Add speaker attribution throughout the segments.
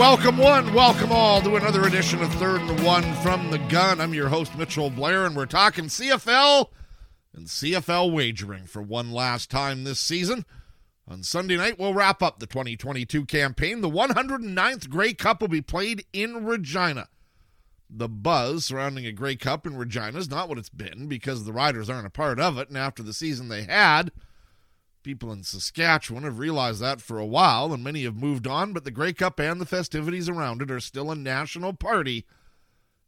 Speaker 1: Welcome one, welcome all to another edition of Third and One from the Gun. I'm your host Mitchell Blair, and we're talking CFL and CFL wagering for one last time this season. On Sunday night, we'll wrap up the 2022 campaign. The 109th Grey Cup will be played in Regina. The buzz surrounding a Grey Cup in Regina is not what it's been because the Riders aren't a part of it, and after the season they had, People in Saskatchewan have realized that for a while, and many have moved on, but the Grey Cup and the festivities around it are still a national party.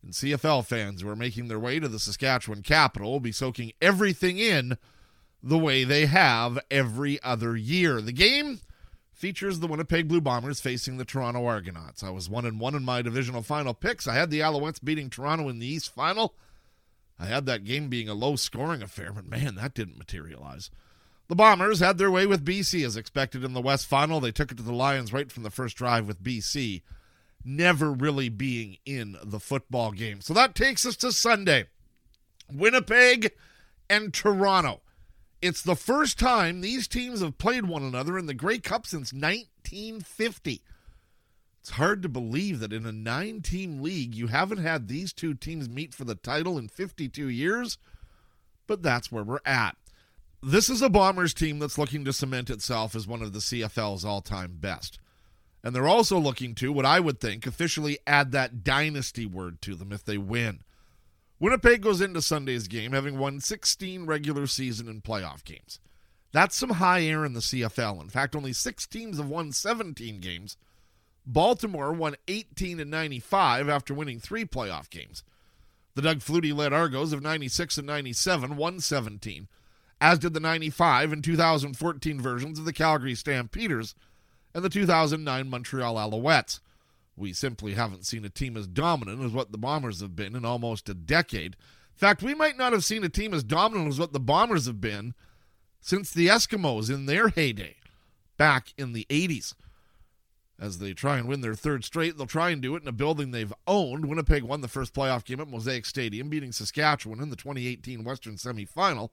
Speaker 1: And CFL fans who are making their way to the Saskatchewan capital will be soaking everything in the way they have every other year. The game features the Winnipeg Blue Bombers facing the Toronto Argonauts. I was one and one in my divisional final picks. I had the Alouettes beating Toronto in the East Final. I had that game being a low scoring affair, but man, that didn't materialize. The Bombers had their way with BC as expected in the West Final. They took it to the Lions right from the first drive with BC, never really being in the football game. So that takes us to Sunday Winnipeg and Toronto. It's the first time these teams have played one another in the Grey Cup since 1950. It's hard to believe that in a nine team league, you haven't had these two teams meet for the title in 52 years, but that's where we're at this is a Bombers team that's looking to cement itself as one of the CFL's all time best. And they're also looking to, what I would think, officially add that dynasty word to them if they win. Winnipeg goes into Sunday's game having won 16 regular season and playoff games. That's some high air in the CFL. In fact, only six teams have won 17 games. Baltimore won 18 and 95 after winning three playoff games. The Doug Flutie led Argos of 96 and 97 won 17 as did the 95 and 2014 versions of the Calgary Stampeders and the 2009 Montreal Alouettes. We simply haven't seen a team as dominant as what the Bombers have been in almost a decade. In fact, we might not have seen a team as dominant as what the Bombers have been since the Eskimos in their heyday back in the 80s. As they try and win their third straight, they'll try and do it in a building they've owned. Winnipeg won the first playoff game at Mosaic Stadium, beating Saskatchewan in the 2018 Western semifinal.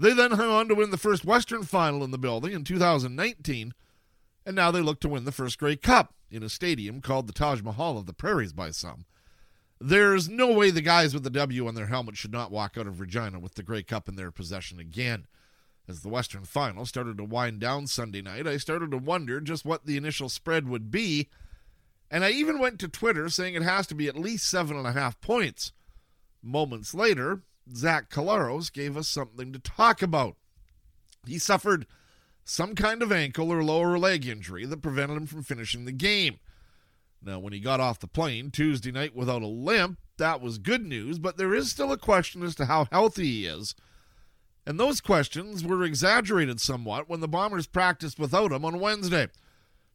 Speaker 1: They then hung on to win the first Western final in the building in 2019, and now they look to win the first Grey Cup in a stadium called the Taj Mahal of the Prairies by some. There's no way the guys with the W on their helmet should not walk out of Regina with the Grey Cup in their possession again. As the Western final started to wind down Sunday night, I started to wonder just what the initial spread would be, and I even went to Twitter saying it has to be at least seven and a half points. Moments later, Zach Collaros gave us something to talk about. He suffered some kind of ankle or lower leg injury that prevented him from finishing the game. Now, when he got off the plane Tuesday night without a limp, that was good news, but there is still a question as to how healthy he is. And those questions were exaggerated somewhat when the Bombers practiced without him on Wednesday.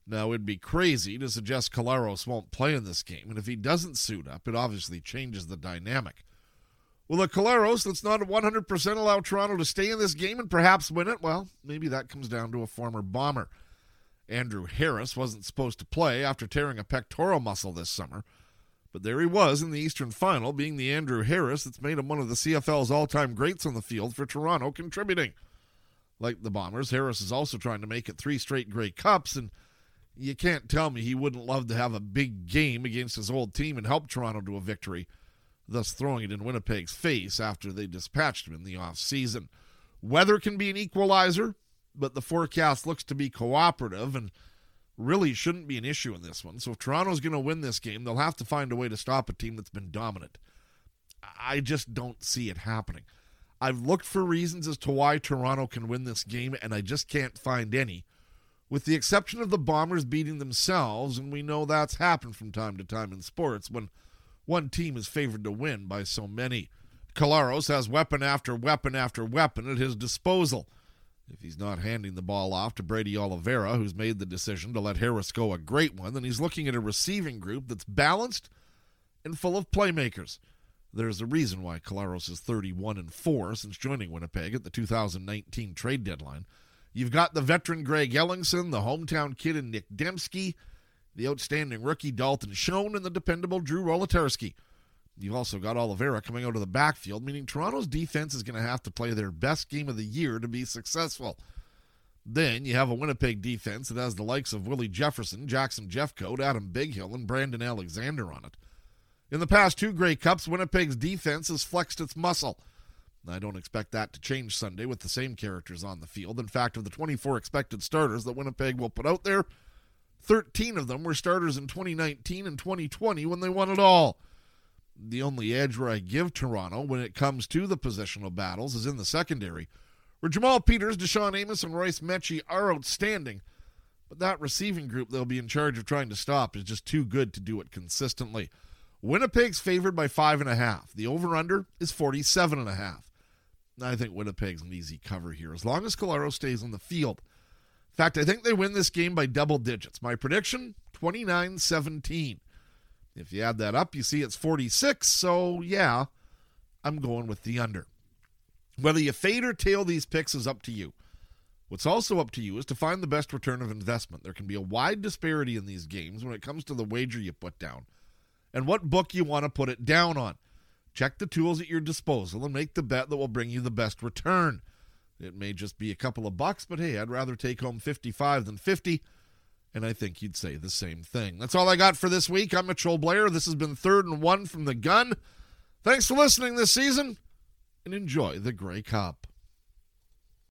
Speaker 1: Now, it'd be crazy to suggest Collaros won't play in this game, and if he doesn't suit up, it obviously changes the dynamic. Will a Collaros that's not 100% allow Toronto to stay in this game and perhaps win it? Well, maybe that comes down to a former bomber. Andrew Harris wasn't supposed to play after tearing a pectoral muscle this summer, but there he was in the Eastern Final, being the Andrew Harris that's made him one of the CFL's all time greats on the field for Toronto, contributing. Like the Bombers, Harris is also trying to make it three straight Grey Cups, and you can't tell me he wouldn't love to have a big game against his old team and help Toronto to a victory thus throwing it in Winnipeg's face after they dispatched him in the offseason. Weather can be an equalizer, but the forecast looks to be cooperative and really shouldn't be an issue in this one. So if Toronto's going to win this game, they'll have to find a way to stop a team that's been dominant. I just don't see it happening. I've looked for reasons as to why Toronto can win this game, and I just can't find any, with the exception of the Bombers beating themselves, and we know that's happened from time to time in sports when one team is favored to win by so many. Collaros has weapon after weapon after weapon at his disposal. If he's not handing the ball off to Brady Oliveira, who's made the decision to let Harris go a great one, then he's looking at a receiving group that's balanced and full of playmakers. There's a reason why Collaros is 31 and 4 since joining Winnipeg at the 2019 trade deadline. You've got the veteran Greg Ellingson, the hometown kid in Nick Demski, the outstanding rookie Dalton Schoen, and the dependable Drew Wolitarsky. You've also got Oliveira coming out of the backfield, meaning Toronto's defense is going to have to play their best game of the year to be successful. Then you have a Winnipeg defense that has the likes of Willie Jefferson, Jackson Jeffcoat, Adam Bighill, and Brandon Alexander on it. In the past two Grey Cups, Winnipeg's defense has flexed its muscle. I don't expect that to change Sunday with the same characters on the field. In fact, of the 24 expected starters that Winnipeg will put out there, 13 of them were starters in 2019 and 2020 when they won it all. The only edge where I give Toronto when it comes to the positional battles is in the secondary, where Jamal Peters, DaShaun Amos, and Royce Metchie are outstanding. But that receiving group they'll be in charge of trying to stop is just too good to do it consistently. Winnipeg's favored by five and a half. The over/under is forty-seven and a half. I think Winnipeg's an easy cover here as long as Collaros stays on the field. In fact, I think they win this game by double digits. My prediction 29 17. If you add that up, you see it's 46. So, yeah, I'm going with the under. Whether you fade or tail these picks is up to you. What's also up to you is to find the best return of investment. There can be a wide disparity in these games when it comes to the wager you put down and what book you want to put it down on. Check the tools at your disposal and make the bet that will bring you the best return. It may just be a couple of bucks, but hey, I'd rather take home 55 than 50 and I think you'd say the same thing. That's all I got for this week. I'm Mitchell Blair. This has been third and one from the gun. Thanks for listening this season, and enjoy the Grey Cup.